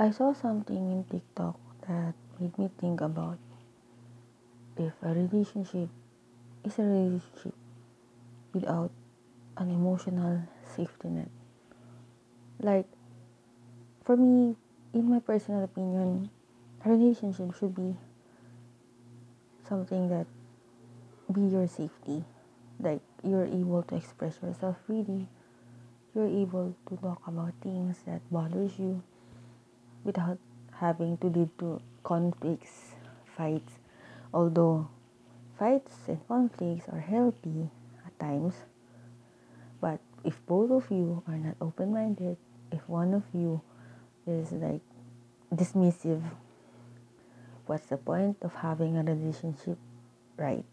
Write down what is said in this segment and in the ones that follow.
I saw something in TikTok that made me think about if a relationship is a relationship without an emotional safety net. Like, for me, in my personal opinion, a relationship should be something that be your safety. Like, you're able to express yourself freely. You're able to talk about things that bothers you without having to lead to conflicts, fights. Although fights and conflicts are healthy at times, but if both of you are not open minded, if one of you is like dismissive, what's the point of having a relationship, right?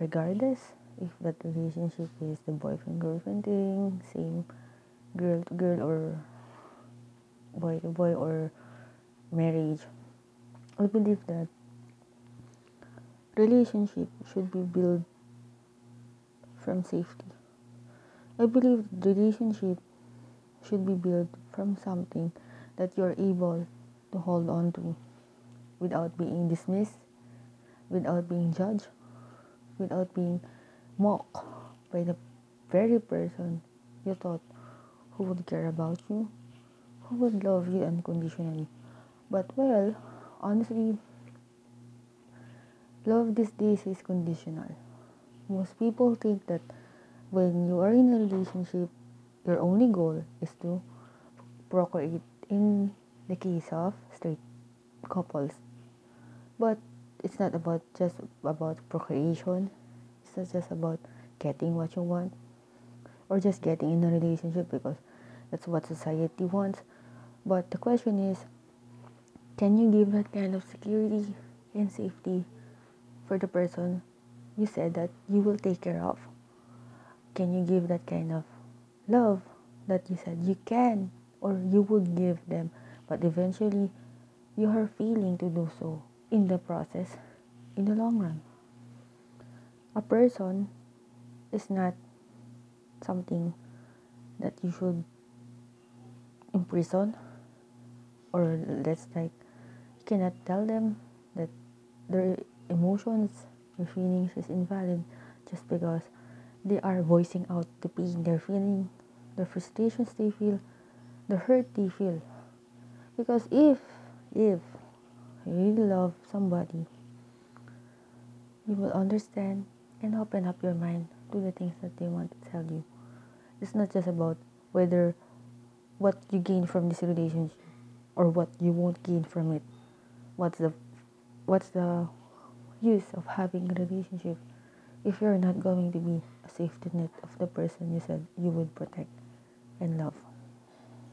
Regardless if that relationship is the boyfriend girlfriend thing, same girl to girl or boy to boy or marriage. I believe that relationship should be built from safety. I believe relationship should be built from something that you're able to hold on to without being dismissed, without being judged, without being mocked by the very person you thought who would care about you, who would love you unconditionally. But well, honestly, love these days is conditional. Most people think that when you are in a relationship, your only goal is to procreate in the case of straight couples. But it's not about just about procreation. It's not just about getting what you want or just getting in a relationship because that's what society wants. But the question is can you give that kind of security and safety for the person you said that you will take care of? Can you give that kind of love that you said you can or you would give them, but eventually you are failing to do so in the process in the long run? A person is not something that you should imprison or let's like cannot tell them that their emotions their feelings is invalid just because they are voicing out the pain they're feeling the frustrations they feel the hurt they feel. Because if if you love somebody you will understand and open up your mind to the things that they want to tell you. It's not just about whether what you gain from this relationship or what you won't gain from it what's the what's the use of having a relationship if you're not going to be a safety net of the person you said you would protect and love